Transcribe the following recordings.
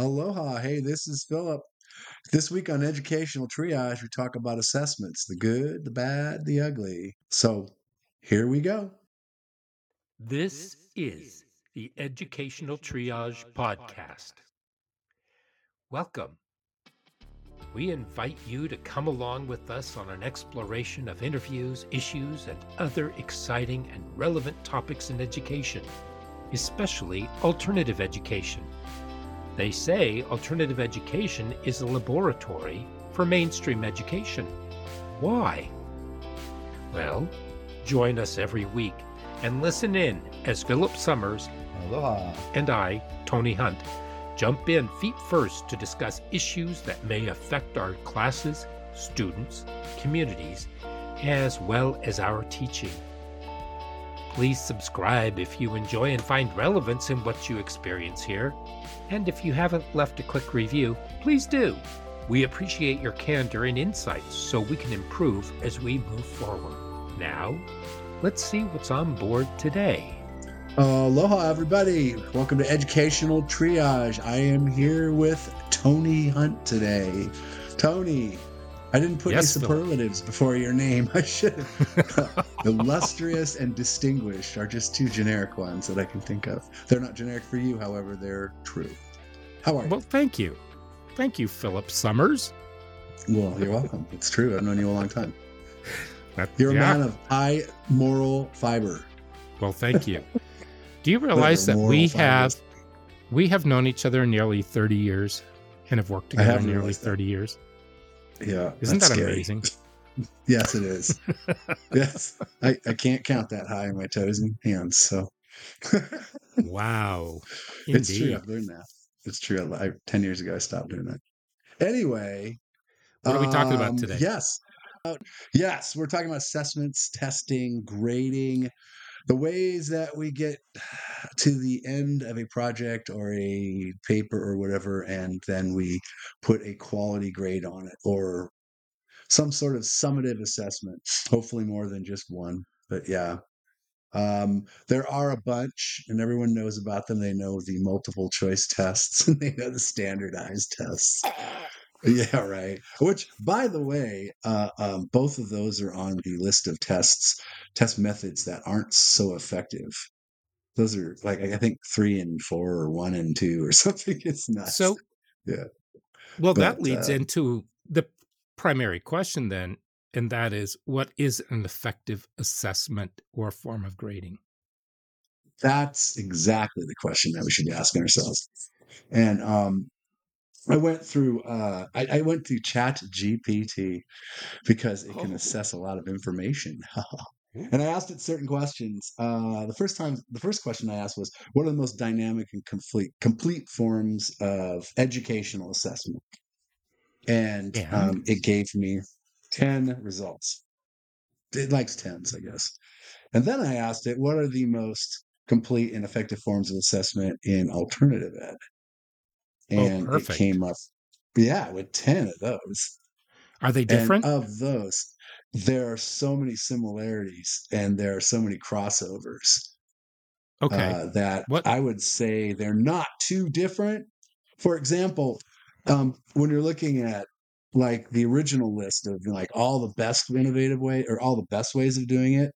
Aloha. Hey, this is Philip. This week on Educational Triage, we talk about assessments the good, the bad, the ugly. So here we go. This is the Educational Triage Podcast. Welcome. We invite you to come along with us on an exploration of interviews, issues, and other exciting and relevant topics in education, especially alternative education. They say alternative education is a laboratory for mainstream education. Why? Well, join us every week and listen in as Philip Summers Aloha. and I, Tony Hunt, jump in feet first to discuss issues that may affect our classes, students, communities, as well as our teaching. Please subscribe if you enjoy and find relevance in what you experience here. And if you haven't left a quick review, please do. We appreciate your candor and insights so we can improve as we move forward. Now, let's see what's on board today. Aloha, everybody. Welcome to Educational Triage. I am here with Tony Hunt today. Tony, I didn't put Yes, any Philip. superlatives before your name. I should have. Illustrious and distinguished are just two generic ones that I can think of. They're not generic for you, however, they're true. How are you? Well, thank you. Thank you, Philip Summers. Well, you're welcome. It's true. I've known you a long time. That- You're a yeah. man of high moral fiber. Well, thank you. Do you realize that we fiber. have we have known each other nearly 30 years and have worked together nearly realized that. 30 years? Yeah. Isn't that scary. amazing? Yes, it is. yes. I, I can't count that high in my toes and hands. So Wow. it's true. I've learned that. It's true. I, 10 years ago, I stopped doing that. Anyway. What are we talking about um, today? Yes. Uh, yes. We're talking about assessments, testing, grading, the ways that we get to the end of a project or a paper or whatever, and then we put a quality grade on it or some sort of summative assessment, hopefully more than just one. But yeah. Um, there are a bunch, and everyone knows about them. They know the multiple choice tests, and they know the standardized tests. Yeah, right. Which, by the way, uh, um, both of those are on the list of tests, test methods that aren't so effective. Those are like I think three and four, or one and two, or something. It's nuts. So, Yeah. well, that leads uh, into the primary question then, and that is what is an effective assessment or form of grading? That's exactly the question that we should be asking ourselves. And um, I went through uh, I, I went through Chat GPT because it can Oh. assess a lot of information. and I asked it certain questions. Uh, the first time, the first question I asked was, "What are the most dynamic and complete complete forms of educational assessment?" And And? um, it gave me ten results. It likes tens, I guess. And then I asked it, "What are the most complete and effective forms of assessment in alternative ed?" Oh, And it came up, yeah, with ten of those. Are they different? And of those, there are so many similarities and there are so many crossovers okay. uh, that What- I would say they're not too different. For example, um, when you're looking at like the original list of like all the best innovative way or all the best ways of doing it,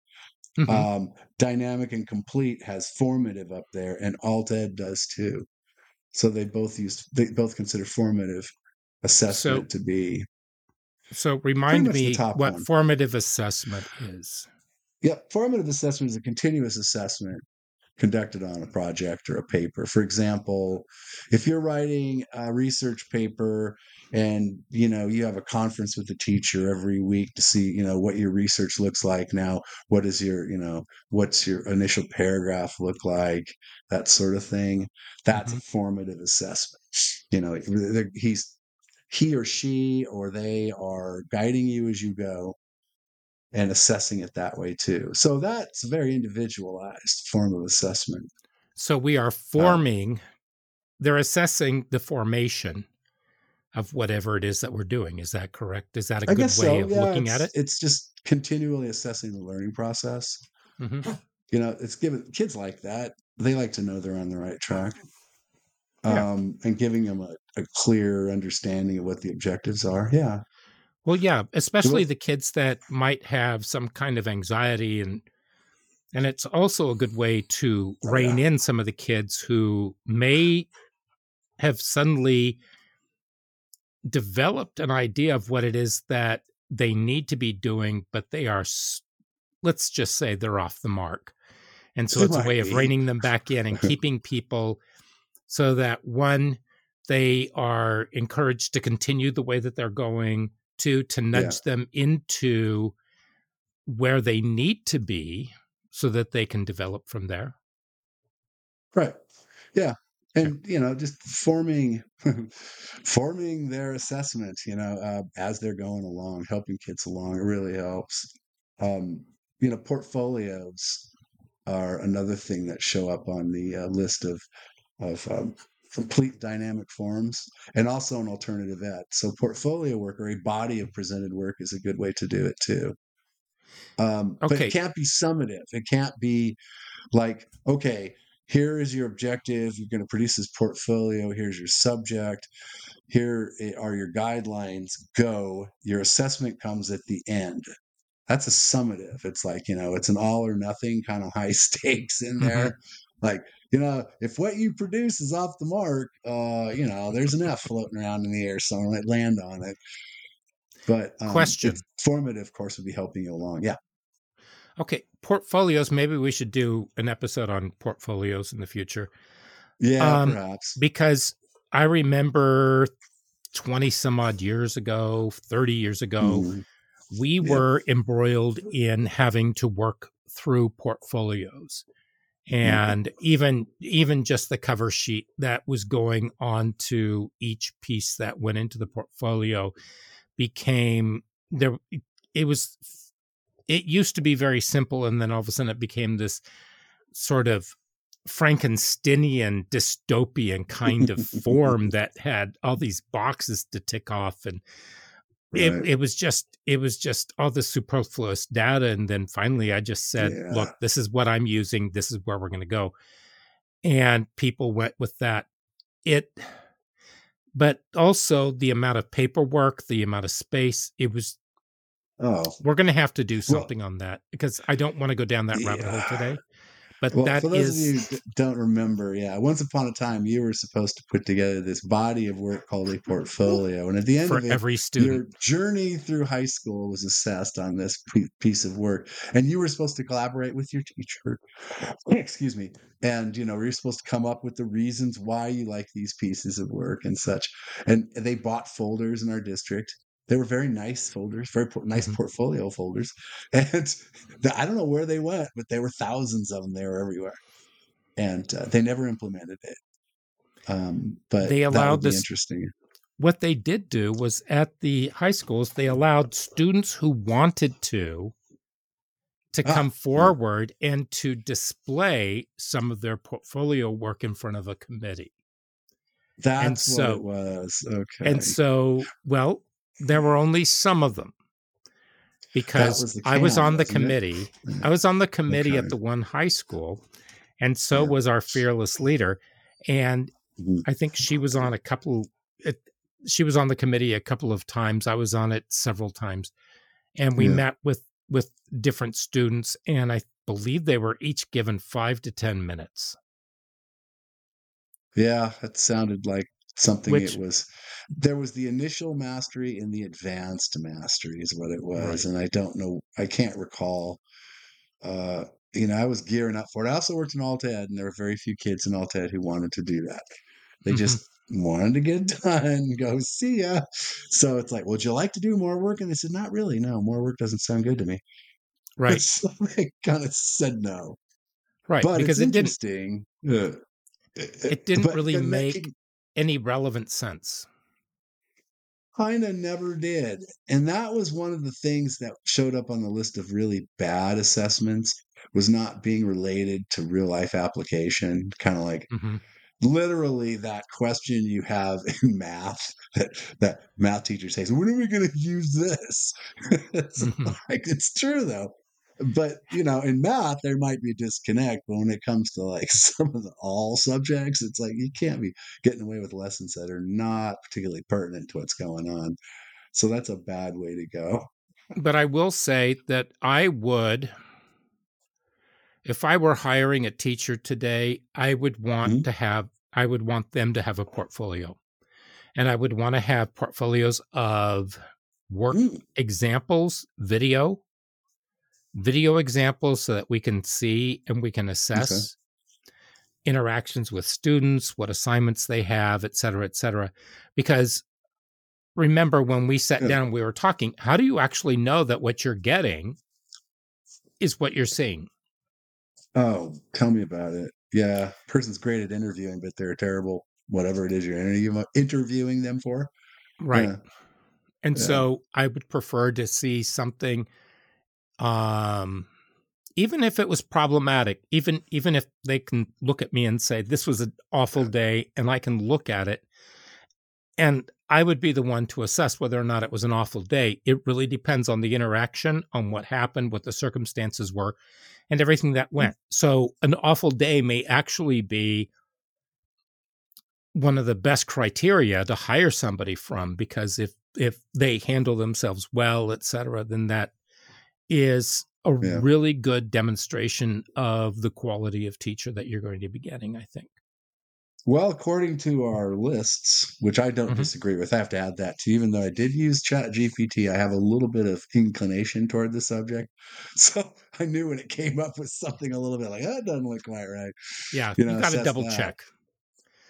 Mhm. um, dynamic and complete has formative up there, and alt ed does too. So they both use they both consider formative assessment to be so remind me what one. formative assessment is. Yep. Formative assessment is a continuous assessment conducted on a project or a paper. For example, if you're writing a research paper and you know you have a conference with the teacher every week to see you know what your research looks like. Now what is your you know what's your initial paragraph look like? That sort of thing. That's mm-hmm. a formative assessment. You know he's he or she or they are guiding you as you go and assessing it that way too. So that's a very individualized form of assessment. So we are forming, they're assessing the formation of whatever it is that we're doing. Is that correct? Is that a I good way so. of yeah, looking at it? it's, just continually assessing the learning process. hmm You know, it's given kids like that. They like to know they're on the right track. Yeah. um, and giving them a, a clear understanding of what the objectives are. Yeah. Well, yeah, especially the kids that might have some kind of anxiety and and it's also a good way to Oh, rein in some of the kids who may have suddenly developed an idea of what it is that they need to be doing, but they are, let's just say they're off the mark. And so it's a way of reining them back in and keeping people so that one, they are encouraged to continue the way that they're going, two, to nudge them into where they need to be so that they can develop from there. Right. Yeah. And you know, just forming forming their assessment, you know, uh, as they're going along, helping kids along, it really helps. Um, you know, portfolios are another thing that show up on the uh, list of of um, complete dynamic forms, and also an alternative ed. So, portfolio work or a body of presented work is a good way to do it too. Um, But it can't be summative. It can't be like, okay, here is your objective. You're going to produce this portfolio. Here's your subject. Here are your guidelines. Go. Your assessment comes at the end. That's a summative. It's like, you know, it's an all or nothing kind of high stakes in Mhm. there. Like, you know, if what you produce is off the mark, uh, you know, there's an F floating around in the air. Someone might land on it. But um, Question. formative, course, would be helping you along. Yeah. Okay, portfolios. Maybe we should do an episode on portfolios in the future Yeah, Um, perhaps. because I remember 20 some odd years ago, 30 years ago, Mhm. we Yeah. were embroiled in having to work through portfolios Mm-hmm. and even even just the cover sheet that was going on to each piece that went into the portfolio became there it was it used to be very simple and then all of a sudden it became this sort of frankensteinian dystopian kind of form that had all these boxes to tick off and Right. it, it was just it was just all the superfluous data and then finally i just said Yeah. look this is what i'm using this is where we're going to go. And people went with that. It but also the amount of paperwork the amount of space it was oh, we're going to have to do something on that because i don't want to go down that rabbit hole today but well, that for those is of you don't remember, yeah, once upon a time you were supposed to put together this body of work called a portfolio, and at the end for of it, every student your journey through high school was assessed on this piece of work, and you were supposed to collaborate with your teacher. Excuse me, and you know you're supposed to come up with the reasons why you like these pieces of work and such. And they bought folders in our district. They were very nice folders, very por- nice Mhm. portfolio folders, and the, I don't know where they went, but there were thousands of them. They were everywhere, and uh, they never implemented it. Um, but They allowed this- interesting. what they did do was at the high schools they allowed students who wanted to to Ah, come yeah. forward and to display some of their portfolio work in front of a committee That's so- what it was. Okay. and so well there were only some of them because was i was on the committee i was on the committee Okay. at the one high school and so Yeah. was our fearless leader and Mhm. i think she was on a couple it, she was on the committee a couple of times i was on it several times and we Yeah. met with with different students and i believe they were each given five to ten minutes Yeah, it sounded like something Which- it was. There was the initial mastery and the advanced mastery is what it was, Right. and I don't know. I can't recall. Uh, you know, I was gearing up for it. I also worked in Alt Ed, and there were very few kids in Alt Ed who wanted to do that. They just wanted to get done, go see ya. So it's like, would you like to do more work? And they said, not really. No, more work doesn't sound good to me. right So they kind of said no. right But because it's it didn't interesting. Uh, it didn't really make any relevant sense kind of never did. And that was one of the things that showed up on the list of really bad assessments was not being related to real life application. Kind of like Mhm. literally that question you have in math that, that math teacher says, when are we going to use this? it's Mhm. like, it's true though. But you know, in math there might be a disconnect, but when it comes to like some of the all subjects, it's like you can't be getting away with lessons that are not particularly pertinent to what's going on. So that's a bad way to go. But I will say that I would if I were hiring a teacher today, I would want mm-hmm. to have I would want them to have a portfolio. And I would want to have portfolios of work mm. examples, video, video examples so that we can see and we can assess okay. interactions with students, what assignments they have, et cetera, et cetera. Because remember when we sat yeah. down we were talking, how do you actually know that what you're getting is what you're seeing? Oh, tell me about it. Yeah, person's great at interviewing, but they're terrible whatever it is you're interviewing them for. Right. Yeah. And yeah. so I would prefer to see something um even if it was problematic, even even if they can look at me and say this was an awful day and I can look at it and I would be the one to assess whether or not it was an awful day. It really depends on the interaction, on what happened, what the circumstances were, and everything that mm. went. So an awful day may actually be one of the best criteria to hire somebody from because if if they handle themselves well, et cetera, then that is a yeah. really good demonstration of the quality of teacher that you're going to be getting, I think. Well, according to our lists, which I don't mm-hmm. disagree with, I have to add that too. Even though I did use Chat GPT, I have a little bit of inclination toward the subject. So I knew when it came up with something a little bit like that doesn't look quite right. Yeah, you, know, you got to double that. check.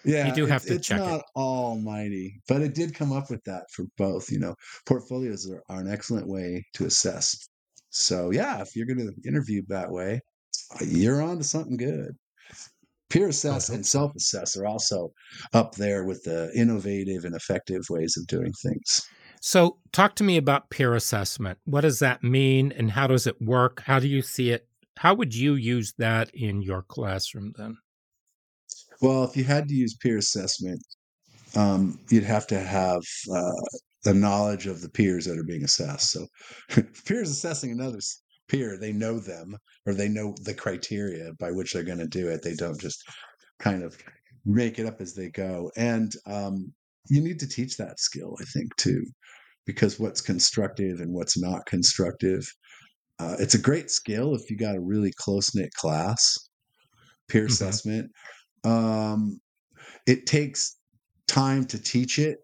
Yeah, you do have to it's check. It's not it. almighty, but it did come up with that for both. You know, portfolios are, are an excellent way to assess. So yeah, if you're going to interview that way, you're on to something good peer assess and self assess are also up there with the innovative and effective ways of doing things. So, talk to me about peer assessment. What does that mean and how does it work? How do you see it? How would you use that in your classroom then? Well, if you had to use peer assessment, um, you'd have to have uh, the knowledge of the peers that are being assessed. So, peers assessing another's peer they know them or they know the criteria by which they're going to do it they don't just kind of make it up as they go and um, you need to teach that skill i think too because what's constructive and what's not constructive uh, it's a great skill if you got a really close-knit class peer mm-hmm. assessment um, it takes time to teach it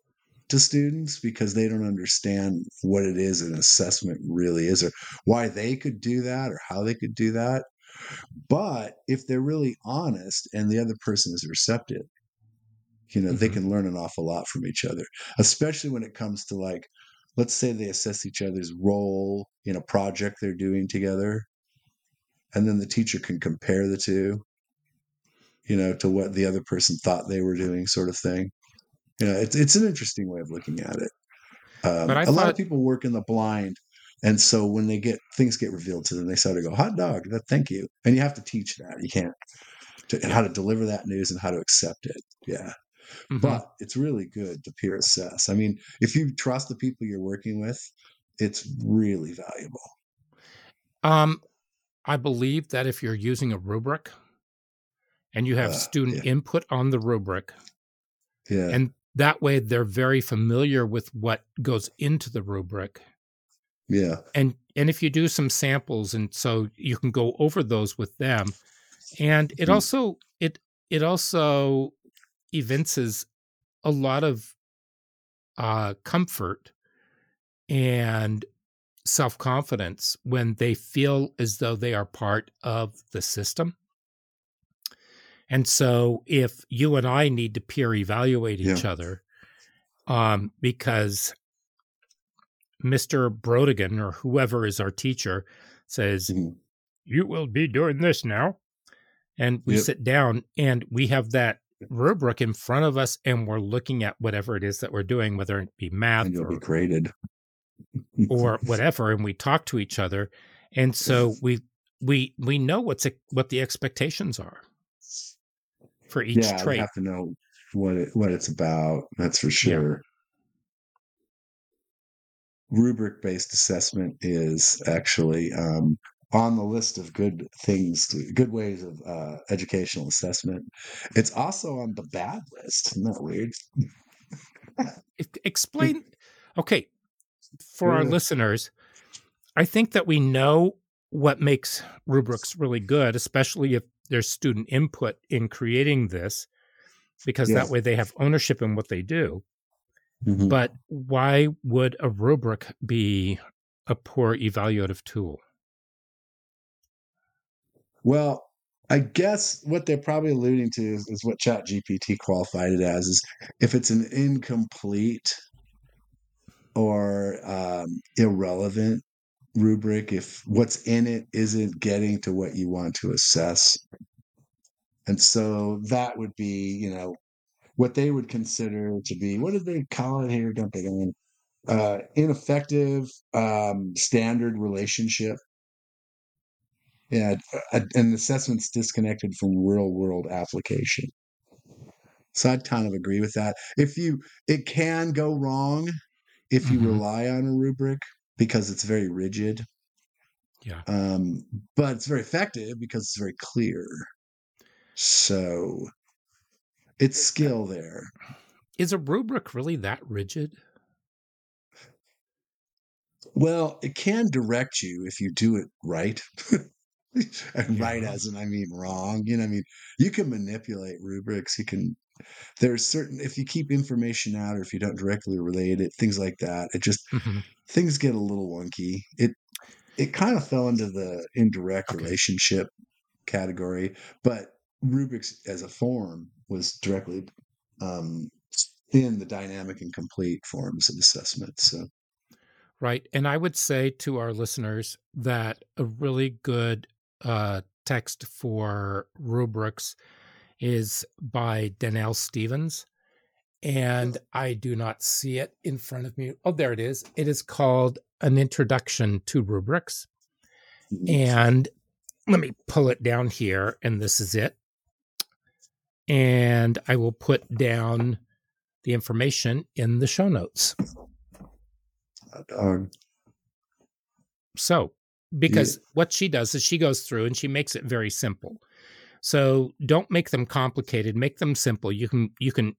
to students because they don't understand what it is an assessment really is or why they could do that or how they could do that. But if they're really honest and the other person is receptive, you know, mm-hmm. they can learn an awful lot from each other, especially when it comes to like, let's say they assess each other's role in a project they're doing together. And then the teacher can compare the two, you know, to what the other person thought they were doing, sort of thing. Yeah, it's it's an interesting way of looking at it. Um, a thought, lot of people work in the blind, and so when they get things get revealed to them, they sort of go hot dog. That, thank you, and you have to teach that. You can't to, how to deliver that news and how to accept it. Yeah. Mm-hmm. But it's really good to peer assess. I mean, if you trust the people you're working with, it's really valuable. Um, I believe that if you're using a rubric and you have uh, student yeah. input on the rubric, yeah. and that way they're very familiar with what goes into the rubric. Yeah. And and if you do some samples and so you can go over those with them. And it mm. also it it also evinces a lot of uh comfort and self-confidence when they feel as though they are part of the system and so if you and I need to peer evaluate each yeah. other, um, because Mr. Brodigan or whoever is our teacher says, mm-hmm. You will be doing this now. And we yep. sit down and we have that rubric in front of us and we're looking at whatever it is that we're doing, whether it be math and you'll or, be graded or whatever, and we talk to each other. And so we we we know what's what the expectations are for each yeah, trait. You have to know what it, what it's about. That's for sure. Yeah. Rubric based assessment is actually um, on the list of good things, to, good ways of uh, educational assessment. It's also on the bad list. Isn't that weird? Explain. Okay, for our Yeah. listeners, I think that we know what makes rubrics really good, especially if there's student input in creating this, because Yeah. that way they have ownership in what they do. Mhm. But why would a rubric be a poor evaluative tool? Well, I guess what they're probably alluding to is, is what Chat GPT qualified it as is if it's an incomplete or um, irrelevant rubric, if what's in it isn't getting to what you want to assess. And so that would be, you know, what they would consider to be what did they call it here? Don't they go uh ineffective um standard relationship yeah an assessment's disconnected from real world application so i'd kind of agree with that if you it can go wrong if you Mhm. rely on a rubric because it's very rigid Yeah. um but it's very effective because it's very clear so it's skill there Is a rubric really that rigid? Well, it can direct you if you do it right. and right as in I mean wrong. You know, I mean, you can manipulate rubrics. You can there's certain if you keep information out or if you don't directly relate it, things like that. It just Mhm. Things get a little wonky. It it kind of fell into the indirect Okay. relationship category, but rubrics as a form was directly um in the dynamic and complete forms of assessment. So Right. And I would say to our listeners that a really good uh, text for rubrics is by Dannelle Stevens. And I do not see it in front of me. Oh, there it is. It is called An Introduction to Rubrics. And let me pull it down here. And this is it. And I will put down the information in the show notes. um, So, because what she does is she goes through and she makes it very simple. So, don't make them complicated, make them simple. You can you can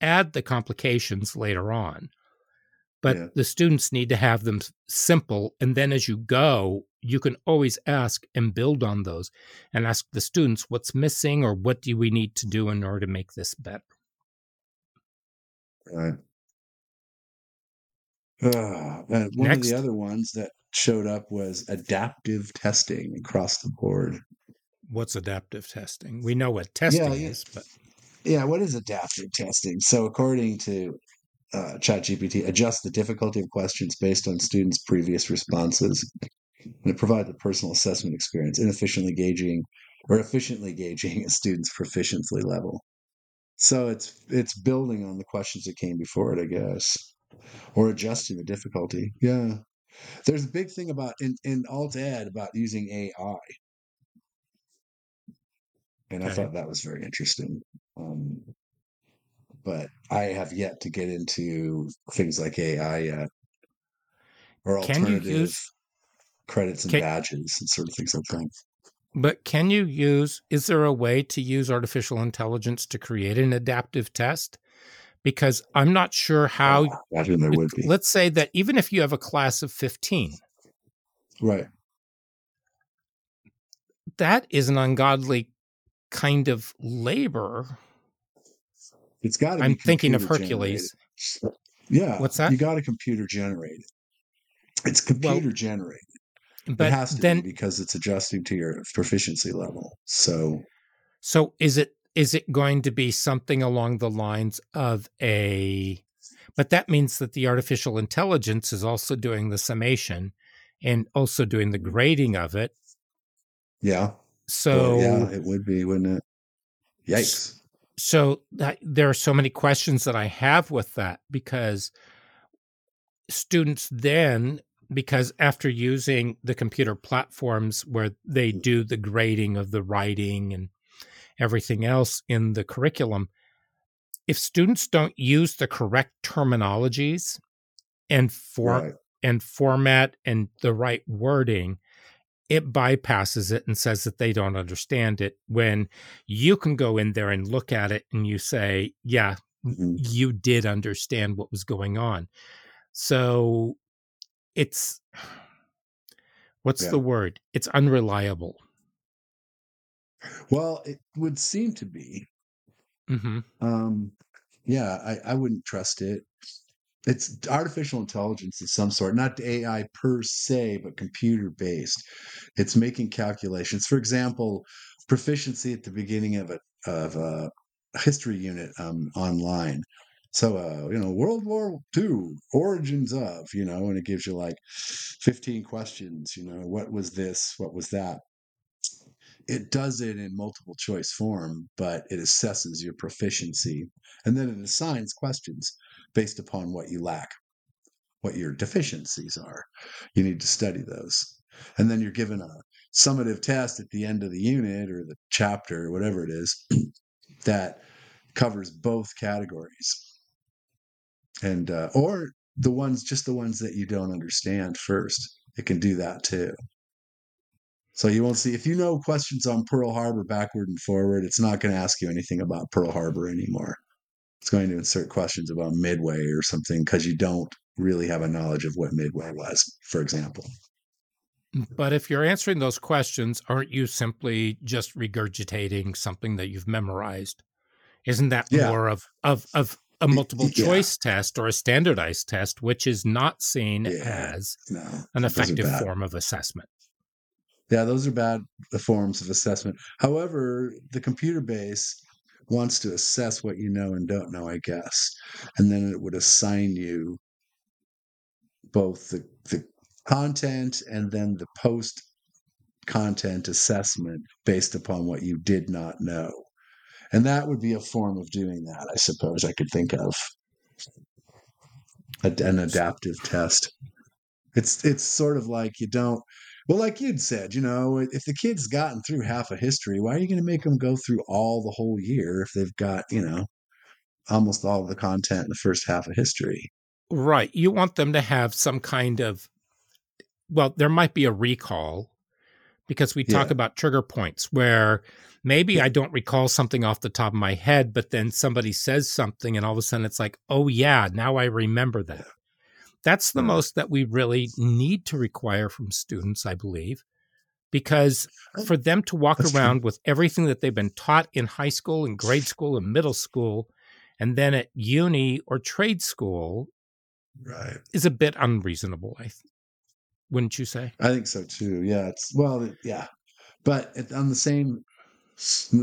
add the complications later on. But Yeah. the students need to have them simple and then as you go, you can always ask and build on those and ask the students what's missing or what do we need to do in order to make this better. Right. Uh, one Next. of the other ones that showed up was adaptive testing across the board. What's adaptive testing? We know what testing yeah. is, but Yeah, what is adaptive testing? So, according to uh, ChatGPT, adjust the difficulty of questions based on students' previous responses, and it provides a personal assessment experience, inefficiently gauging or efficiently gauging a student's proficiency level. So it's it's building on the questions that came before it, I guess, or adjusting the difficulty. Yeah, there's a big thing about in in alt ed about using AI, and I thought that was very interesting. Um, but I have yet to get into things like AI yet, or Can alternative use- credits and Can- badges and sort of things like that. But can you use, is there a way to use artificial intelligence to create an adaptive test? Because I'm not sure how. I imagine there would be Let's say that even if you have a class of 15, right. that is an ungodly kind of labor. It's got to. I'm thinking of Hercules. generated. Yeah. What's that? You got to computer generate it. It's computer generated. it But has to then, be because it's adjusting to your proficiency level. So so is it is it going to be something along the lines of a but that means that the artificial intelligence is also doing the summation and also doing the grading of it yeah. So Well, yeah, it would be, wouldn't it? Yikes. so that, there are so many questions that I have with that because students then because after using the computer platforms where they mm. do the grading of the writing and everything else in the curriculum if students don't use the correct terminologies and for Right. and format and the right wording it bypasses it and says that they don't understand it when you can go in there and look at it and you say, yeah, Mhm. you did understand what was going on. So it's what's Yeah. the word? It's unreliable. Well, it would seem to be. hmm Um, yeah, I, I wouldn't trust it. It's artificial intelligence of some sort, not AI per se, but computer based. It's making calculations. For example, proficiency at the beginning of a of a history unit um, online. So, uh, you know, World War II, origins of, you know, and it gives you like 15 questions, you know, what was this? What was that? It does it in multiple choice form, but it assesses your proficiency and then it assigns questions based upon what you lack, what your deficiencies are. You need to study those. And then you're given a summative test at the end of the unit or the chapter or whatever it is that covers both categories. And uh, or the ones just the ones that you don't understand first. It can do that too. So you won't see if you know questions on Pearl Harbor backward and forward, it's not going to ask you anything about Pearl Harbor anymore. It's going to insert questions about Midway or something because you don't really have a knowledge of what Midway was, for example. But if you're answering those questions, aren't you simply just regurgitating something that you've memorized? Isn't that Yeah. more of of of a multiple yeah. choice test or a standardized test, which is not seen Yeah. as No, an effective form of assessment? Yeah, those are bad uh, forms of assessment. However, the computer base wants to assess what you know and don't know, I guess. And then it would assign you both the, the content and then the post content assessment based upon what you did not know. And that would be a form of doing that, I suppose I could think of. An adaptive test. It's it's sort of like you don't well, like you'd said, you know, if the kid's gotten through half of history, why are you going to make them go through all the whole year if they've got, you know, almost all the content in the first half of history? Right. You want them to have some kind of well, there might be a recall because we talk Yeah. about trigger points where maybe Yeah. I don't recall something off the top of my head, but then somebody says something and all of a sudden it's like, oh, yeah, now I remember that. That's the Right. most that we really need to require from students, I believe, because for them to walk That's true. around with everything that they've been taught in high school and grade school and middle school, and then at uni or trade school Right. is a bit unreasonable, I wouldn't you say? I think so too. Yeah, it's well, yeah, but on the same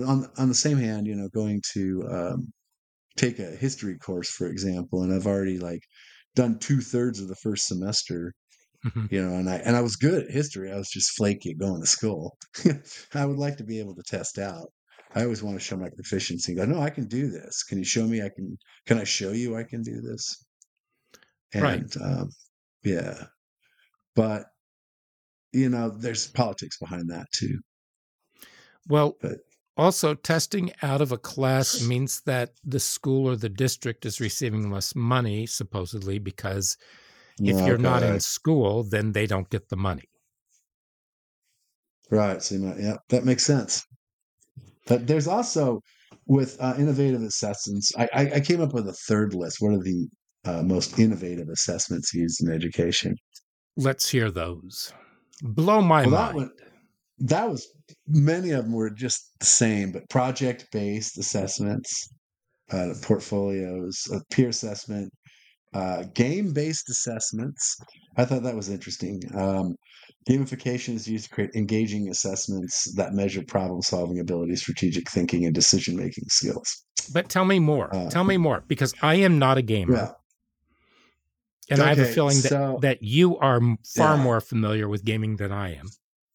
on on the same hand, you know, going to um, take a history course, for example, and I've already like done two thirds of the first semester, Mhm. you know, and I and I was good at history. I was just flaky at going to school. I would like to be able to test out. I always want to show my proficiency. Go, no, I can do this. Can you show me? I can. Can I show you I can do this? And Right. um, yeah, but you know, there's politics behind that too. Well, But- also testing out of a class means that the school or the district is receiving less money, supposedly, because if you're not in school, then they don't get the money. Right. So might, yeah, that makes sense. But there's also with uh, innovative assessments. I, I, I came up with a third list. What are the uh, most innovative assessments used in education? Let's hear those. Blow my Well, that mind. one, that was many of them were just the same, but project based assessments, uh, portfolios, uh, peer assessment, uh, game based assessments. I thought that was interesting. Um, gamification is used to create engaging assessments that measure problem solving ability, strategic thinking, and decision making skills. But tell me more. Uh, tell me more, because I am not a gamer. Yeah. and I have a feeling that, so- that you are far Yeah. more familiar with gaming than I am.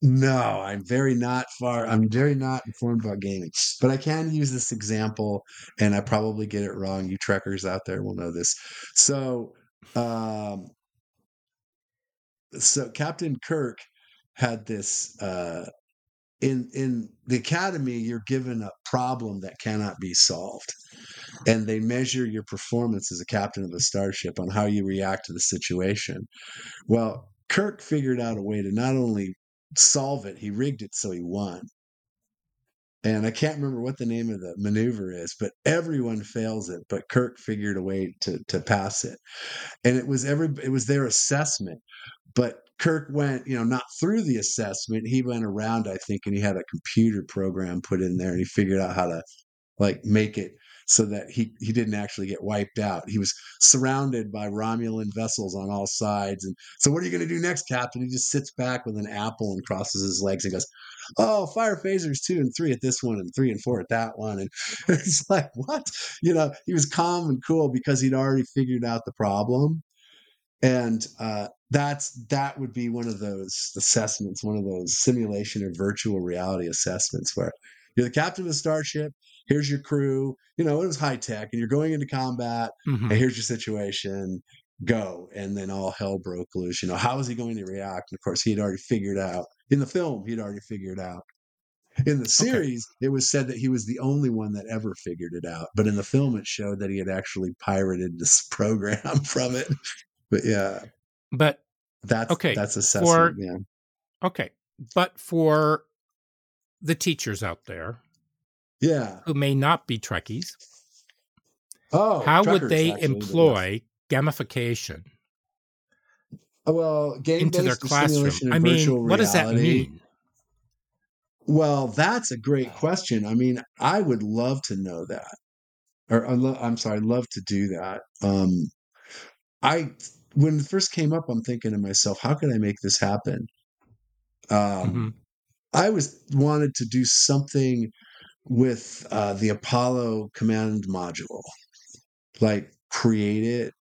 No, I'm very not far. I'm very not informed about gaming, but I can use this example, and I probably get it wrong. You trekkers out there will know this. So, um, so Captain Kirk had this uh, in in the academy. You're given a problem that cannot be solved, and they measure your performance as a captain of a starship on how you react to the situation. Well, Kirk figured out a way to not only solve it. He rigged it so he won. And I can't remember what the name of the maneuver is, but everyone fails it. But Kirk figured a way to to pass it, and it was every it was their assessment. But Kirk went, you know, not through the assessment. He went around, I think, and he had a computer program put in there, and he figured out how to like make it so that he he didn't actually get wiped out. He was surrounded by Romulan vessels on all sides. And so, what are you going to do next, Captain? He just sits back with an apple and crosses his legs and goes, "Oh, fire phasers two and three at this one, and three and four at that one." And it's like, what? You know, he was calm and cool because he'd already figured out the problem. And uh, that's that would be one of those assessments, one of those simulation or virtual reality assessments where you're the captain of the starship here's your crew. You know, it was high tech, and you're going into combat. Mhm. And here's your situation. Go, and then all hell broke loose. You know, how is he going to react? And of course, he had already figured out in the film. He'd already figured out. In the series, it was said that he was the only one that ever figured it out. But in the film, it showed that he had actually pirated this program from it. But yeah, But that's Okay, that's for- assessment. yeah. okay, but for the teachers out there Yeah. who may not be Trekkies, Oh, how would they actually, but yes. employ gamification Oh, well, game into their classroom? I mean, what does that mean? Well, that's a great question. I mean, I would love to know that, or lo- I'm sorry, I'd love to do that. Um, I when it first came up, I'm thinking to myself, how can I make this happen? Um, Mhm. I was wanted to do something with uh, the Apollo command module, like create it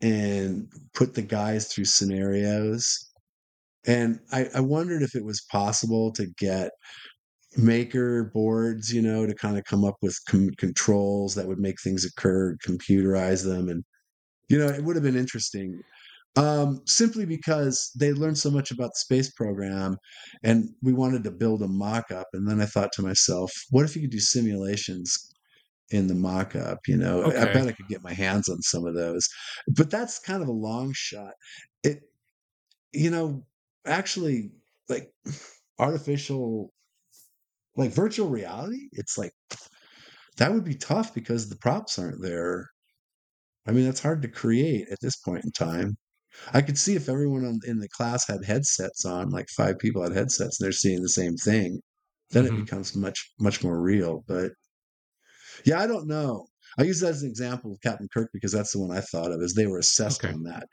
and put the guys through scenarios. And I, I wondered if it was possible to get maker boards, you know, to kind of come up with com- controls that would make things occur, computerize them, and you know, it would have been interesting. Um, simply because they learned so much about the space program, and we wanted to build a mock-up. And then I thought to myself, what if you could do simulations in the mock-up? You know, I- I bet I could get my hands on some of those. But that's kind of a long shot. It, you know, actually, like artificial like virtual reality it's like that would be tough because the props aren't there i mean that's hard to create at this point in time i could see if everyone in the class had headsets on like five people had headsets and they're seeing the same thing then Mhm. it becomes much much more real but yeah i don't know i use that as an example of captain kirk because that's the one i thought of as they were assessed Okay. on that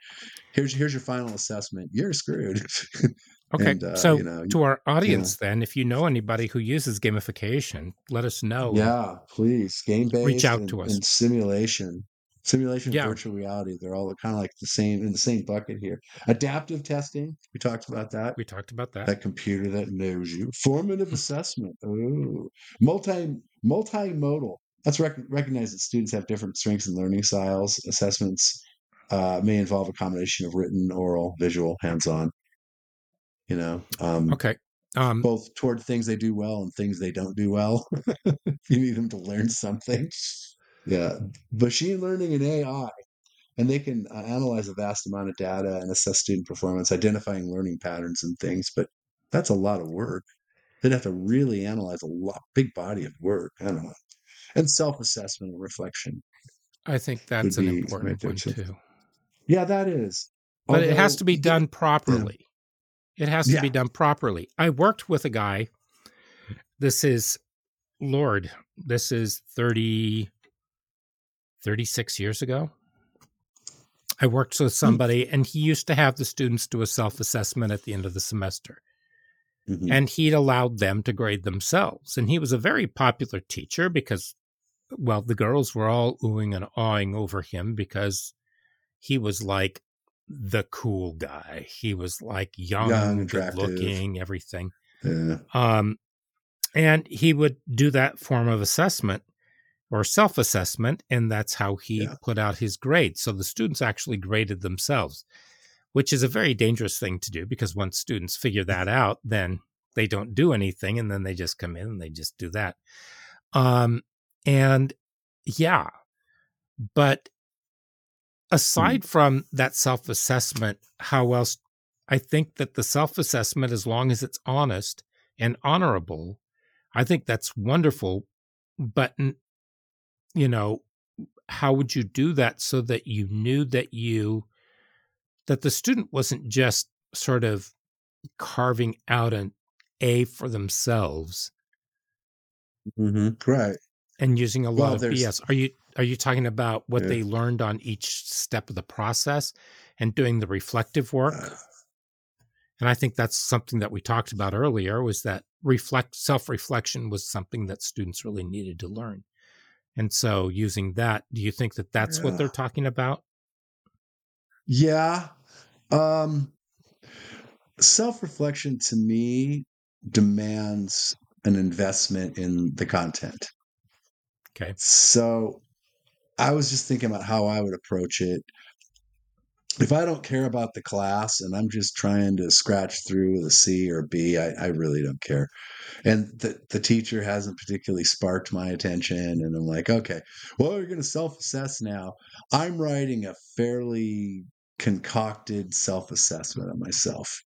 here's here's your final assessment you're screwed Okay, And, uh, so you know, to our audience, then, if you know anybody who uses gamification, let us know. Yeah, please. Game based reach out and, to us. and simulation. Simulation, Yeah. virtual reality. They're all kind of like the same in the same bucket here. Adaptive testing. We talked about that. We talked about that. That computer that knows you. Formative assessment. Oh, multi multimodal. Let's rec- recognize that students have different strengths and learning styles. Assessments uh, may involve a combination of written, oral, visual, hands-on. You know, um, Okay. Um, both toward things they do well and things they don't do well. you need them to learn something. Yeah, machine learning and AI, and they can uh, analyze a vast amount of data and assess student performance, identifying learning patterns and things. But that's a lot of work. They'd have to really analyze a lot, big body of work. I don't know, and self-assessment and reflection. I think that's an important one too. Yeah, that is. But it has to be done properly. It has to Yeah. be done properly. I worked with a guy. This is, Lord, this is 30, 36 years ago. I worked with somebody, and he used to have the students do a self assessment at the end of the semester. mhm. and he'd allowed them to grade themselves. And he was a very popular teacher because, well, the girls were all oohing and awing over him because he was like the cool guy. He was like young, Young, good looking, everything. Yeah. Um, and he would do that form of assessment or self assessment, and that's how he Yeah. put out his grades. So the students actually graded themselves, which is a very dangerous thing to do because once students figure that out, then they don't do anything, and then they just come in and they just do that. Um, and yeah, but aside from that self assessment, how else I think that the self assessment, as long as it's honest and honorable, I think that's wonderful. But, you know, how would you do that so that you knew that you, that the student wasn't just sort of carving out an A for themselves? Mm-hmm. Right. And using a lot well, of BS. Are you are you talking about what yeah. they learned on each step of the process and doing the reflective work? Uh, and I think that's something that we talked about earlier was that reflect self-reflection was something that students really needed to learn. And so using that, do you think that that's yeah. what they're talking about? Yeah. Um self-reflection to me demands an investment in the content. Okay. So I was just thinking about how I would approach it if I don't care about the class and I'm just trying to scratch through the C or B, I, I really don't care. And the, the teacher hasn't particularly sparked my attention. And I'm like, okay, well, we're going to self assess now. I'm writing a fairly concocted self assessment of myself.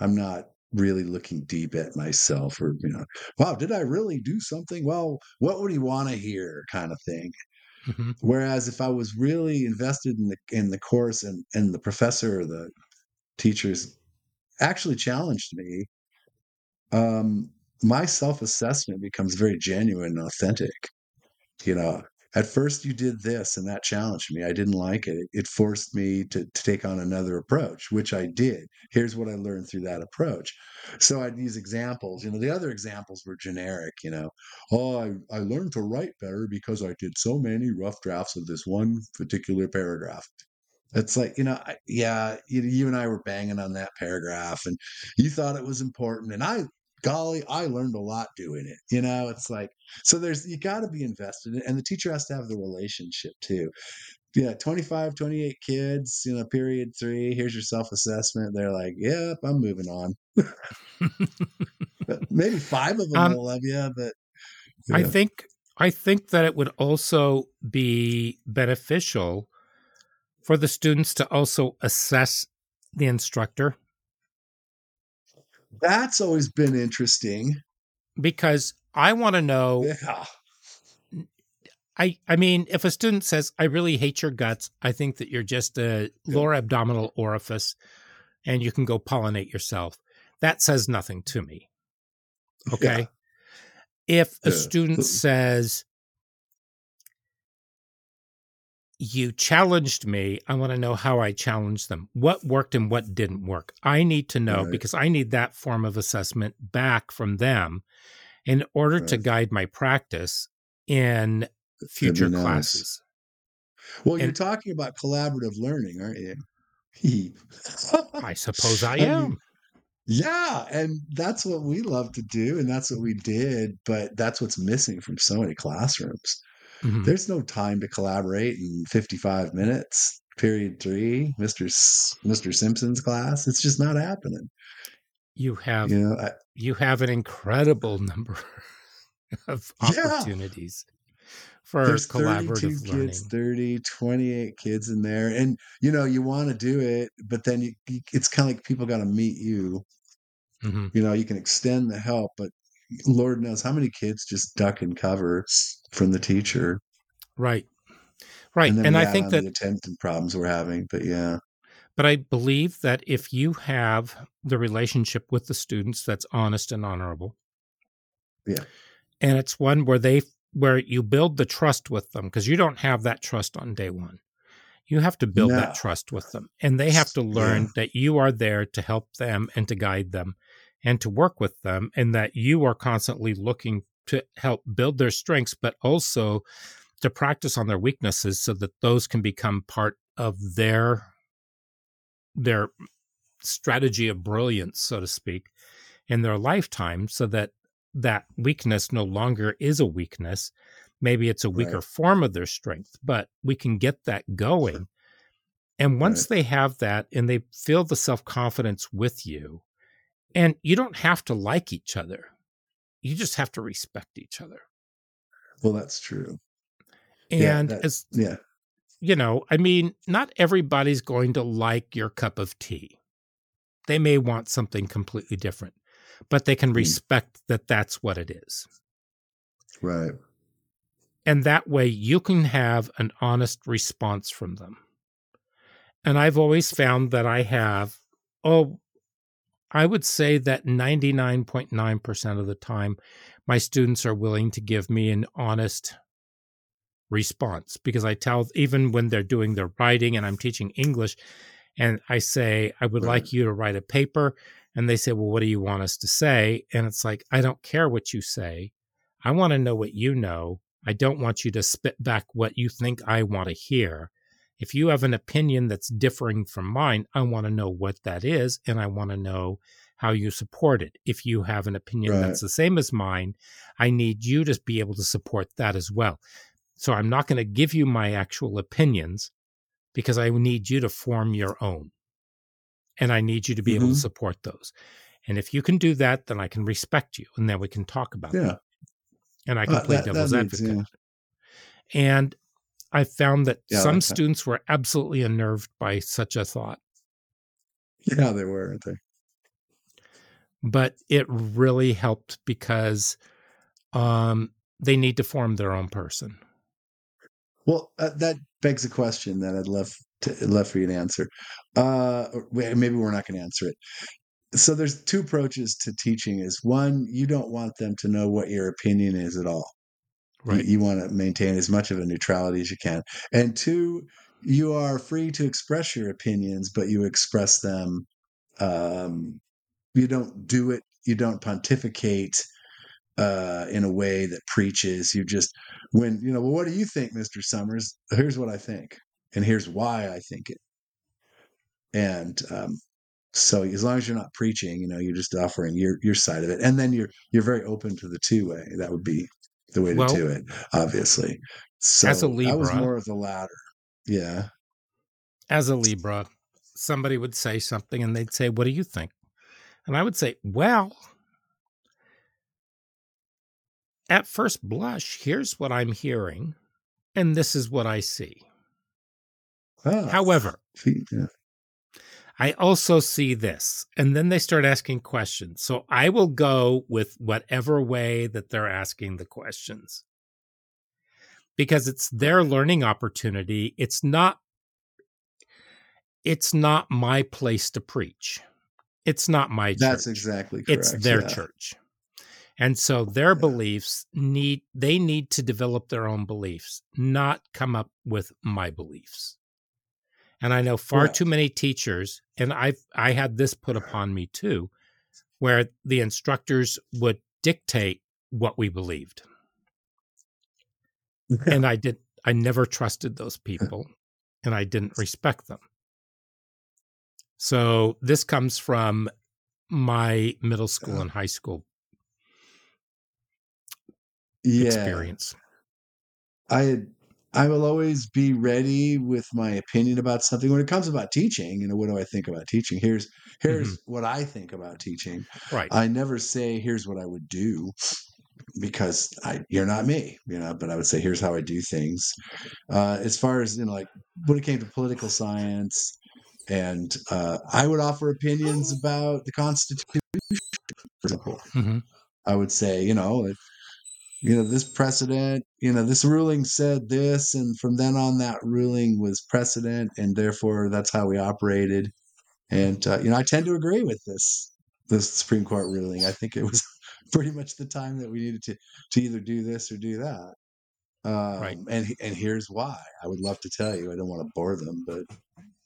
I'm not really looking deep at myself or, you know, wow, did I really do something? Well, what would he want to hear kind of thing. Mm-hmm. Whereas if I was really invested in the in the course and and the professor or the teachers actually challenged me, um, my self assessment becomes very genuine and authentic. You know, at first you did this and that challenged me. I didn't like it. It forced me to, to take on another approach, which I did. Here's what I learned through that approach. So I'd examples. You know, the other examples were generic, you know. Oh, I, I learned to write better because I did so many rough drafts of this one particular paragraph. It's like, you know, yeah, you, you and I were banging on that paragraph and you thought it was important. And I golly, I learned a lot doing it. You know, it's like, so there's, you got to be invested in, and the teacher has to have the relationship too. Yeah, 25, 28 kids, you know, period three, here's your self assessment. They're like, yep, I'm moving on. Maybe five of them um, will love you, but. I think I think that it would also be beneficial for the students to also assess the instructor that's always been interesting because I want to know. Yeah. I I mean, if a student says, "I really hate your guts," I think that you're just a lower abdominal orifice, and you can go pollinate yourself. That says nothing to me. Okay. Yeah. If a yeah. student hmm. says, you challenged me. I want to know how I challenged them. What worked and what didn't work. I need to know right. because I need that form of assessment back from them in order right. to guide my practice in future classes. Well, and, you're talking about collaborative learning, aren't you? I suppose I am. I mean, yeah, and that's what we love to do, and that's what we did. But that's what's missing from so many classrooms. Mm-hmm. There's no time to collaborate in 55 minutes. Period three, Mister Mister Simpson's class. It's just not happening. You have you, know, I, you have an incredible number of opportunities yeah. for There's collaborative 32 learning. kids 30 28 kids in there and you know you want to do it but then you, it's kind of like people got to meet you mm-hmm. you know you can extend the help but Lord knows how many kids just duck and cover from the teacher. Right. Right. And, and I think that the attendance problems we're having, but yeah. But I believe that if you have the relationship with the students that's honest and honorable. Yeah. And it's one where they where you build the trust with them because you don't have that trust on day 1. You have to build no. that trust with them and they have to learn yeah. that you are there to help them and to guide them and to work with them, and that you are constantly looking to help build their strengths, but also to practice on their weaknesses so that those can become part of their their strategy of brilliance, so to speak, in their lifetime, so that that weakness no longer is a weakness. Maybe it's a weaker right. form of their strength, but we can get that going. And once right. they have that and they feel the self confidence with you, and you don't have to like each other. You just have to respect each other. Well, that's true. And yeah, that, as yeah. You know, I mean, not everybody's going to like your cup of tea. They may want something completely different, but they can Mm. respect that that's what it is. Right. And that way you can have an honest response from them. And I've always found that I have, oh, I would say that 99.9% of the time, my students are willing to give me an honest response because I tell, even when they're doing their writing and I'm teaching English, and I say, I would Right. like you to write a paper. And they say, Well, what do you want us to say? And it's like, I don't care what you say. I want to know what you know. I don't want you to spit back what you think I want to hear. If you have an opinion that's differing from mine, I want to know what that is and I want to know how you support it. If you have an opinion Right. that's the same as mine, I need you to be able to support that as well. So I'm not going to give you my actual opinions because I need you to form your own. And I need you to be able to Mhm. support those. And if you can do that, then I can respect you and then we can talk about it. Yeah. And I can Uh, play that- that devil's needs- advocate. And I found that Yeah, some students were absolutely unnerved by such a thought, Yeah, they were, aren't they? but it really helped because um, they need to form their own person. Well, uh, that begs a question that I'd love to love for you to answer. Uh, maybe we're not going to answer it. So there's two approaches to teaching. Is one, you don't want them to know what your opinion is at all. You- You, want to maintain as much of a neutrality as you can. And two, you are free to express your opinions, but you express them. Um, you don't do it. You don't pontificate uh, in a way that preaches. You just when you know. Well, what do you think, Mister Summers? Here's what I think, and here's why I think it. And um, so, as long as you're not preaching, you know, you're just offering your your side of it, and then you're you're very open to the two way. That would be the way to Well, do it, obviously. So as a I was more of the latter. Yeah. As a Libra, somebody would say something and they'd say, What do you think? And I would say, Well, at first blush, here's what I'm hearing, and this is what I see. Ah, However, yeah. I also see this. And then they start asking questions. So I will go with whatever way that they're asking the questions because it's their learning opportunity. It's not it's not my place to preach. It's not my church. That's exactly correct. It's their yeah. church. And so their Yeah. beliefs need they need to develop their own beliefs, not come up with my beliefs. And I know far too many teachers, and I've I had this put upon me too, where the instructors would dictate what we believed. And I did I never trusted those people and I didn't respect them. So this comes from my middle school uh-huh. and high school yeah. experience. I I will always be ready with my opinion about something when it comes about teaching. You know, what do I think about teaching? Here's here's Mm-hmm. what I think about teaching. Right. I never say here's what I would do because I you're not me, you know. But I would say here's how I do things. Uh, as far as you know, like when it came to political science, and uh, I would offer opinions about the Constitution, for example. Mhm. I would say, you know, you know, this precedent, you know, this ruling said this, and from then on, that ruling was precedent, and therefore that's how we operated. And uh, you know, I tend to agree with this this Supreme Court ruling. I think it was pretty much the time that we needed to to either do this or do that. Um, Right. And and here's why. I would love to tell you. I don't want to bore them, but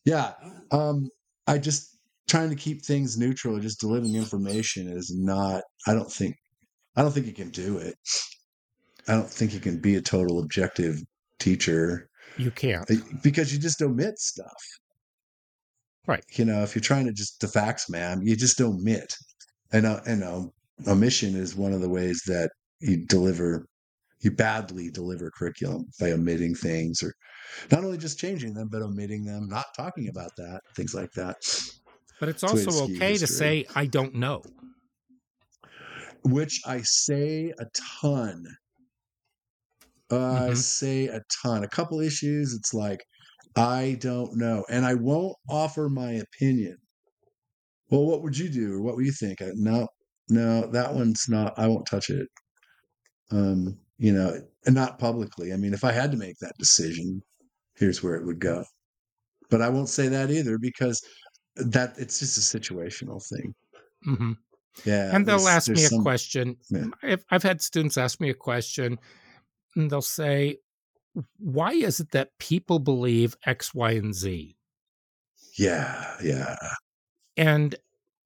yeah, um, I just trying to keep things neutral just delivering information is not. I don't think. I don't think you can do it. I don't think you can be a total objective teacher You can't. because you just omit stuff. Right. You know, if you're trying to just the facts, man, you just omit. And uh, and um, omission is one of the ways that you deliver, you badly deliver curriculum by omitting things or not only just changing them, but omitting them, not talking about that, things like that. But it's also okay to say I don't know. Which I say a ton. I Mhm. say a ton. A couple issues, it's like, I don't know. And I won't offer my opinion well, what would you do, or what would you think? I, no, no, that one's not. I won't touch it. Um, you know, and not publicly. I mean, if I had to make that decision, here's where it would go. But I won't say that either because that it's just a situational thing. hmm Yeah, and they'll ask me a some- question. Yeah. I've, I've had students ask me a question, and they'll say, "Why is it that people believe X, Y, and Z?" Yeah, yeah, And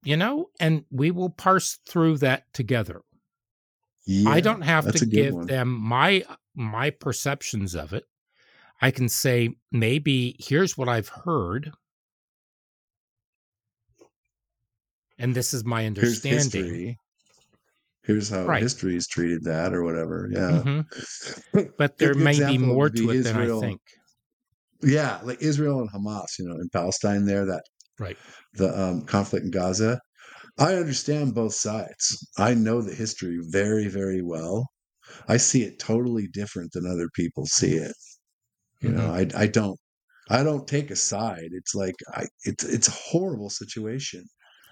you know, and we will parse through that together. yeah. I don't have to give one. them my my perceptions of it. I can say maybe here's what I've heard, and this is my understanding. Here's how Right. history's treated that, or whatever. Yeah, Mhm. But there may be more to it than I think. Yeah, like Israel and Hamas, you know, in Palestine, there that Right. the um, conflict in Gaza. I understand both sides. I know the history very, very well. I see it totally different than other people see it. You know, Mm-hmm. I I don't I don't take a side. It's like I it's it's a horrible situation.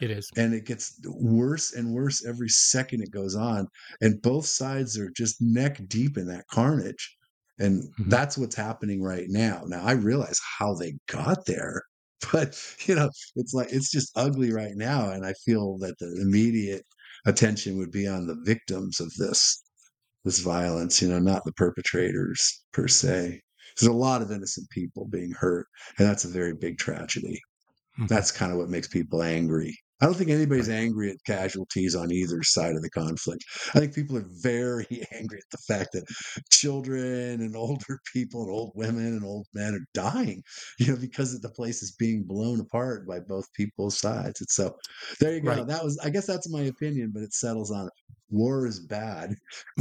It is. and it gets worse and worse every second it goes on and both sides are just neck deep in that carnage and Mhm. that's what's happening right now now i realize how they got there but you know it's like it's just ugly right now and i feel that the immediate attention would be on the victims of this this violence you know not the perpetrators per se there's a lot of innocent people being hurt and that's a very big tragedy Mhm. that's kind of what makes people angry. I don't think anybody's angry at casualties on either side of the conflict. I think people are very angry at the fact that children and older people and old women and old men are dying, you know, because the place is being blown apart by both people's sides. And so there you go. Right. That was, I guess that's my opinion, but it settles on it. War is bad.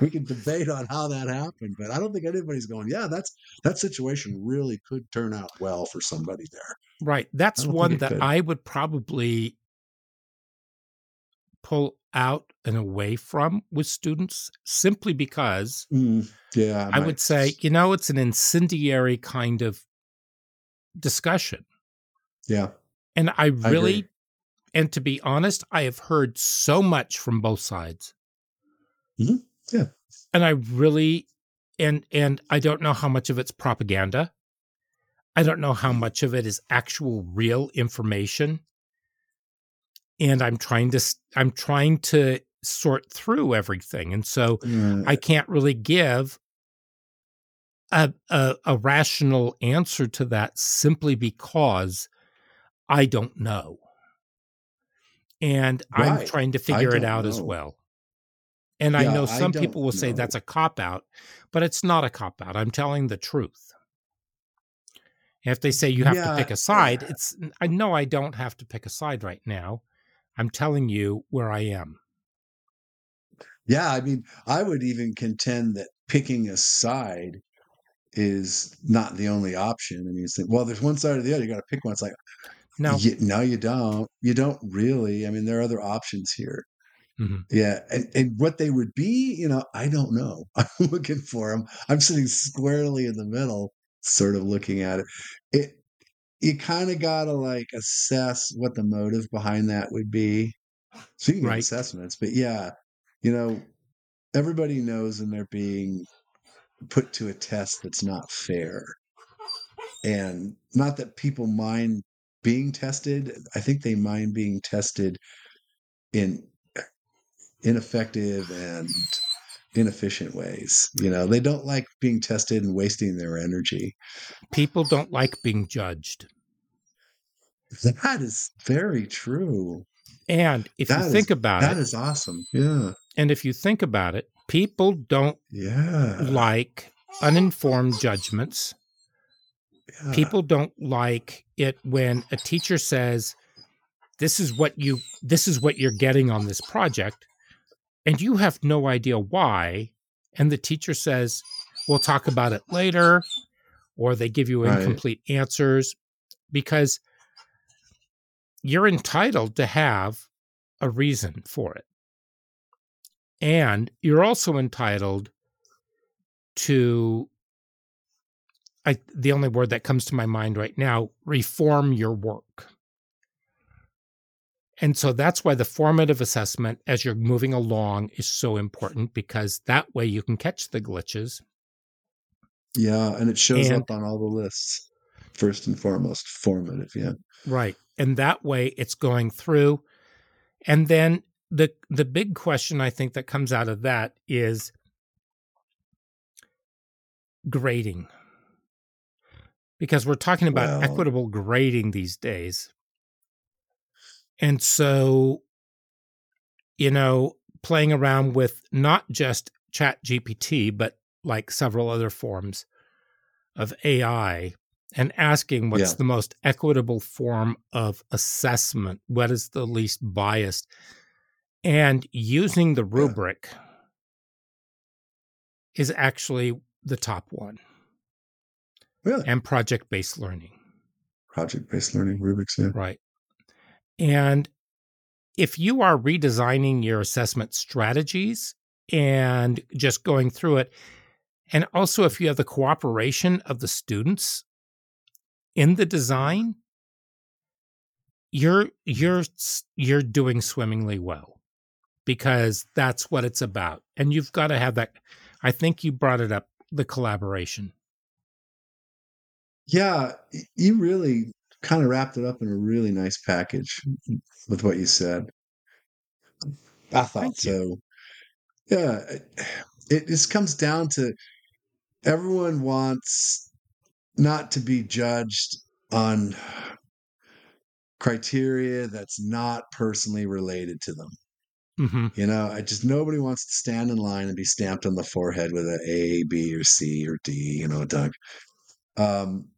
we can debate on how that happened, but I don't think anybody's going, yeah, that's that situation really could turn out well for somebody there. right. That's one that could. I would probably pull out and away from with students simply because Mm, yeah, I would say, you know, it's an incendiary kind of discussion. yeah, And I really, and to be honest, I have heard so much from both sides. Mhm. Yeah. And I really, and and I don't know how much of it's propaganda. I don't know how much of it is actual real information. And I'm trying to I'm trying to sort through everything. And so Mm, I can't really give a, a a rational answer to that simply because I don't know. And I'm trying to figure it out as well. And I know some don't people will say that's a cop out, but it's not a cop out. I'm telling the truth. If they say you have Yeah, to pick a side, it's I know I don't have to pick a side right now. I'm telling you where I am. yeah. I mean, I would even contend that picking a side is not the only option. I mean, it's like, well, there's one side or the other. You got to pick one. It's like, No, you, no, you don't. You don't really. I mean, there are other options here. Mhm. Yeah, and, and what they would be, you know, I don't know. I'm looking for them. I'm sitting squarely in the middle, sort of looking at it. It you kind of got to like assess what the motive behind that would be. Speaking Right. of assessments, but yeah, you know, everybody knows when they're being put to a test that's not fair. And not that people mind being tested. I think they mind being tested in ineffective and inefficient ways. You know, they don't like being tested and wasting their energy. people don't like being judged. That is very true. And if That you is- think about That it, is awesome. Yeah. and if you think about it, people don't Yeah. like uninformed judgments. Yeah. People don't like it when a teacher says, "This is what you this is what you're getting on this project," and you have no idea why, and the teacher says, "We'll talk about it later," or they give you Right. incomplete answers because you're entitled to have a reason for it. And you're also entitled to I the only word that comes to my mind right now, reform your work. And so that's why the formative assessment as you're moving along is so important because that way you can catch the glitches. Yeah, and it shows And- up on all the lists. First and foremost, formative. Yeah. Right. And that way it's going through. And then the the big question I think that comes out of that is grading. Because we're talking about Well- equitable grading these days. And so you know, playing around with not just Chat GPT, but like several other forms of AI and asking what's Yeah. the most equitable form of assessment, what is the least biased, and using the rubric is actually the top one, Really? and project based learning. Project based learning, rubrics. Yeah. Right. And if you are redesigning your assessment strategies and just going through it, and also if you have the cooperation of the students in the design, you're you're you're doing swimmingly well because that's what it's about. And you've got to have that I think you brought it up the collaboration. Yeah, you really kind of wrapped it up in a really nice package with what you said. I thought Thank you. so. Yeah, it, just comes down to everyone wants not to be judged on criteria that's not personally related to them. Mhm. You know, I just nobody wants to stand in line and be stamped on the forehead with a A, B, or C or D. You know, Doug. Um,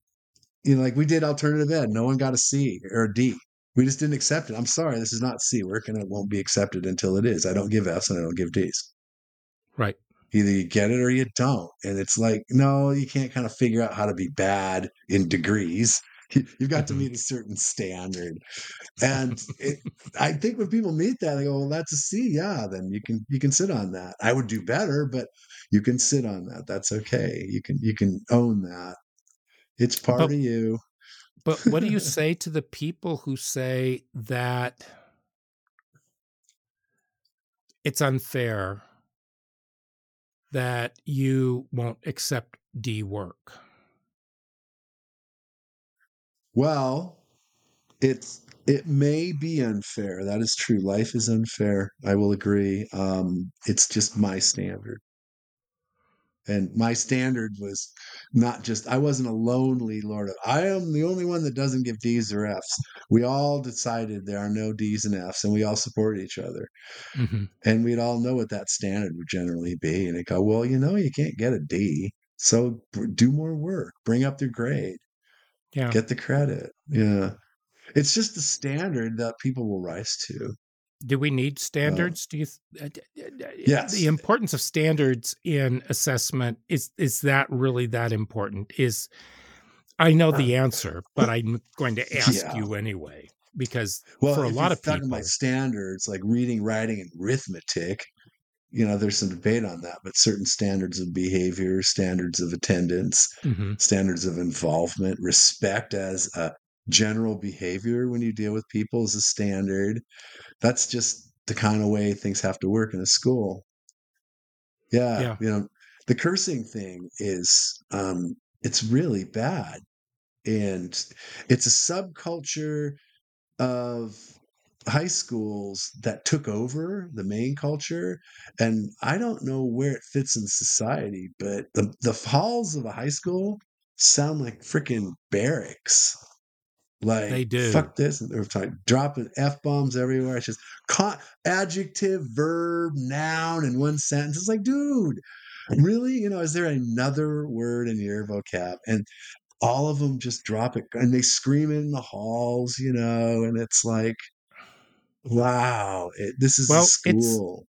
you know, like we did alternative ed. No one got a C or a D. We just didn't accept it. I'm sorry, this is not C work, and it won't be accepted until it is. I don't give Fs and I don't give Ds. Right. Either you get it or you don't. And it's like, no, you can't kind of figure out how to be bad in degrees. You- You've got to Mhm. meet a certain standard. And it, I think when people meet that, they go, "Well, that's a C. Yeah, then you can you can sit on that. I would do better, but you can sit on that. That's okay. You can you can own that. It's part But- of you. But what do you say to the people who say that it's unfair that you won't accept D work? Well, it's it may be unfair. That is true. Life is unfair. I will agree. Um, it's just my standard. And my standard was not just I wasn't a lonely lord of I am the only one that doesn't give D's or F's. We all decided there are no D's and F's and we all support each other. Mhm. And we'd all know what that standard would generally be. And they go, Well, you know, you can't get a D. So do more work, bring up your grade Yeah. get the credit. Yeah. It's just the standard that people will rise to. Do we need standards? do you? Th- uh, Yes. The importance of standards in assessment is is that really that important? Is I know the answer, but I'm going to ask Yeah. you anyway because Well, for a lot of people, about standards like reading, writing, and arithmetic, you know, there's some debate on that, but certain standards of behavior, standards of attendance, Mhm. standards of involvement, respect as a general behavior when you deal with people is a standard. That's just the kind of way things have to work in a school. Yeah, Yeah. you know, the cursing thing is um it's really bad. And it's a subculture of high schools that took over the main culture and i don't know where it fits in society but the, the halls of a high school sound like freaking barracks like They do. fuck this. And they're talking, dropping f-bombs everywhere. It's just con- adjective verb noun in one sentence. It's like dude really? You know is there another word in your vocab? And all of them just drop it and they scream in the halls you know? And it's like wow it, this is Well, a it's- school.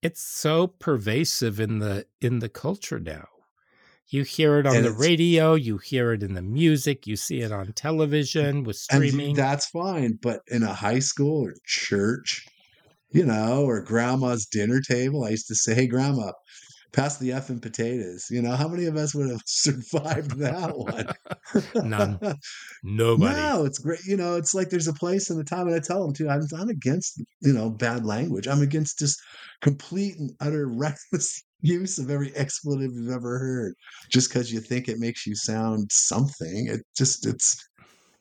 it's so pervasive in the in the culture now. You hear it on And the radio, you hear it in the music, you see it on television with and streaming. that's fine but in a high school or church you know or grandma's dinner table i used to say hey grandma Pass the F and potatoes. You know, how many of us would have survived that one? None. Nobody. No, it's great. You know, it's like there's a place and a time, and I tell them too. I'm, I'm against you know bad language. I'm against just complete and utter reckless use of every expletive you've ever heard, just because you think it makes you sound something. It just it's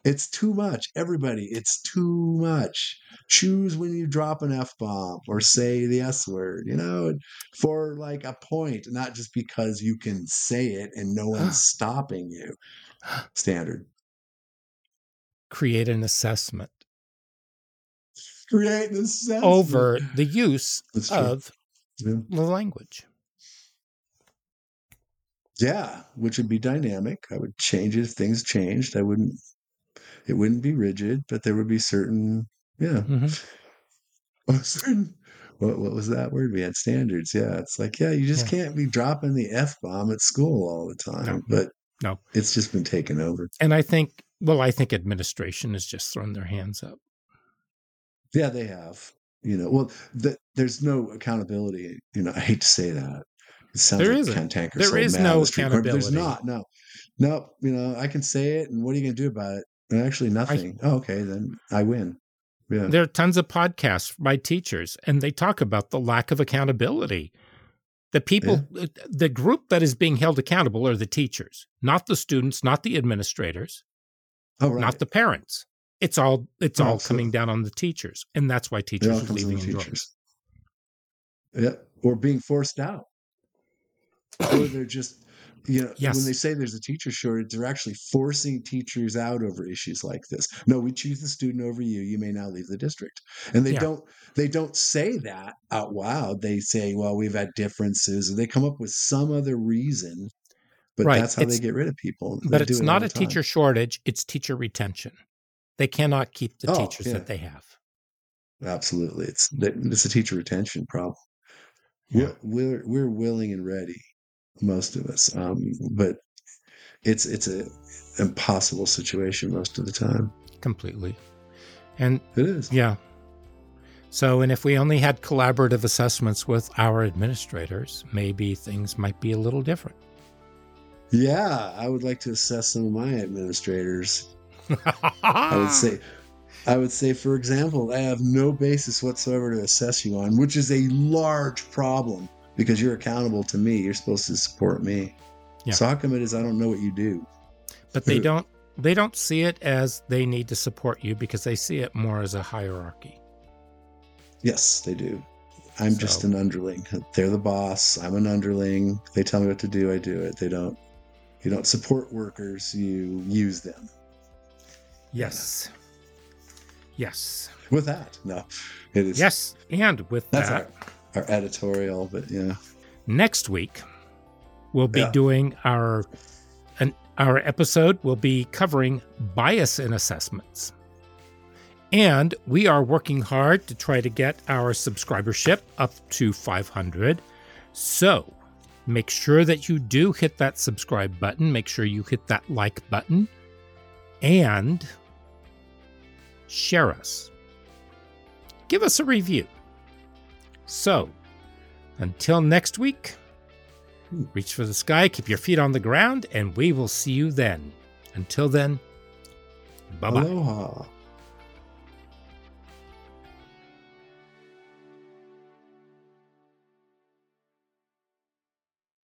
it's too much. Everybody, it's too much. Choose when you drop an F bomb or say the S word, you know, for like a point, not just because you can say it and no one's stopping you. Standard. Create an assessment Create an assessment. over the use of Yeah. the language. Yeah, which would be dynamic. I would change it if things changed. I wouldn't. It wouldn't be rigid, but there would be certain. Yeah, Mhm. certain. What what was that word? We had standards. Yeah, it's like yeah, you just can't be dropping the f bomb at school all the time. No. But No. it's just been taken over. And I think, well, I think administration has just thrown their hands up. Yeah, they have. You know, well, the, there's no accountability. You know, I hate to say that. It sounds There like isn't. cantankerous There is no on the street corner, There's not. No, no. You know, I can say it, and what are you going to do about it? And actually, nothing. oh, okay, then I win. Yeah. There are tons of podcasts by teachers, and they talk about the lack of accountability. The people, the group that is being held accountable are the teachers, not the students, not the administrators, Oh, right. not the parents. It's all it's Oh, all absolutely. coming down on the teachers, and that's why teachers are leaving teachers. Yeah, or being forced out, or they're just, you know, when they say there's a teacher shortage, they're actually forcing teachers out over issues like this. No, we choose the student over you. You may now leave the district, and they Yeah. don't. They don't say that out loud. They say, "Well, we've had differences," or they come up with some other reason. But Right. that's how they get rid of people. They But it's it not a time. teacher shortage; it's teacher retention. They cannot keep the Oh, teachers yeah. that they have. Absolutely, it's it's a teacher retention problem. Yeah. We're, we're we're willing and ready, most of us, um, but it's it's a impossible situation most of the time. Completely. And It is. yeah. So, and if we only had collaborative assessments with our administrators, maybe things might be a little different. Yeah, I would like to assess some of my administrators. I would say, I would say, for example, I have no basis whatsoever to assess you on, which is a large problem because you're accountable to me. You're supposed to support me. Yeah. So how come it is I don't know what you do? but they don't they don't see it as they need to support you because they see it more as a hierarchy. Yes, they do. I'm just an underling. They're the boss. I'm an underling. They tell me what to do. I do it. They don't. You don't support workers. You use them. Yes. Yes. With that, no, it is. Yes. And with that's that, our, our editorial. But yeah, next week we'll be Yeah. doing our an, our episode We'll be covering bias in assessments. And we are working hard to try to get our subscribership up to 500 so make sure that you do hit that subscribe button. Make sure you hit that like button. And share us. Give us a review so until next week Reach for the sky, keep your feet on the ground, and we will see you then. Until then, bye bye.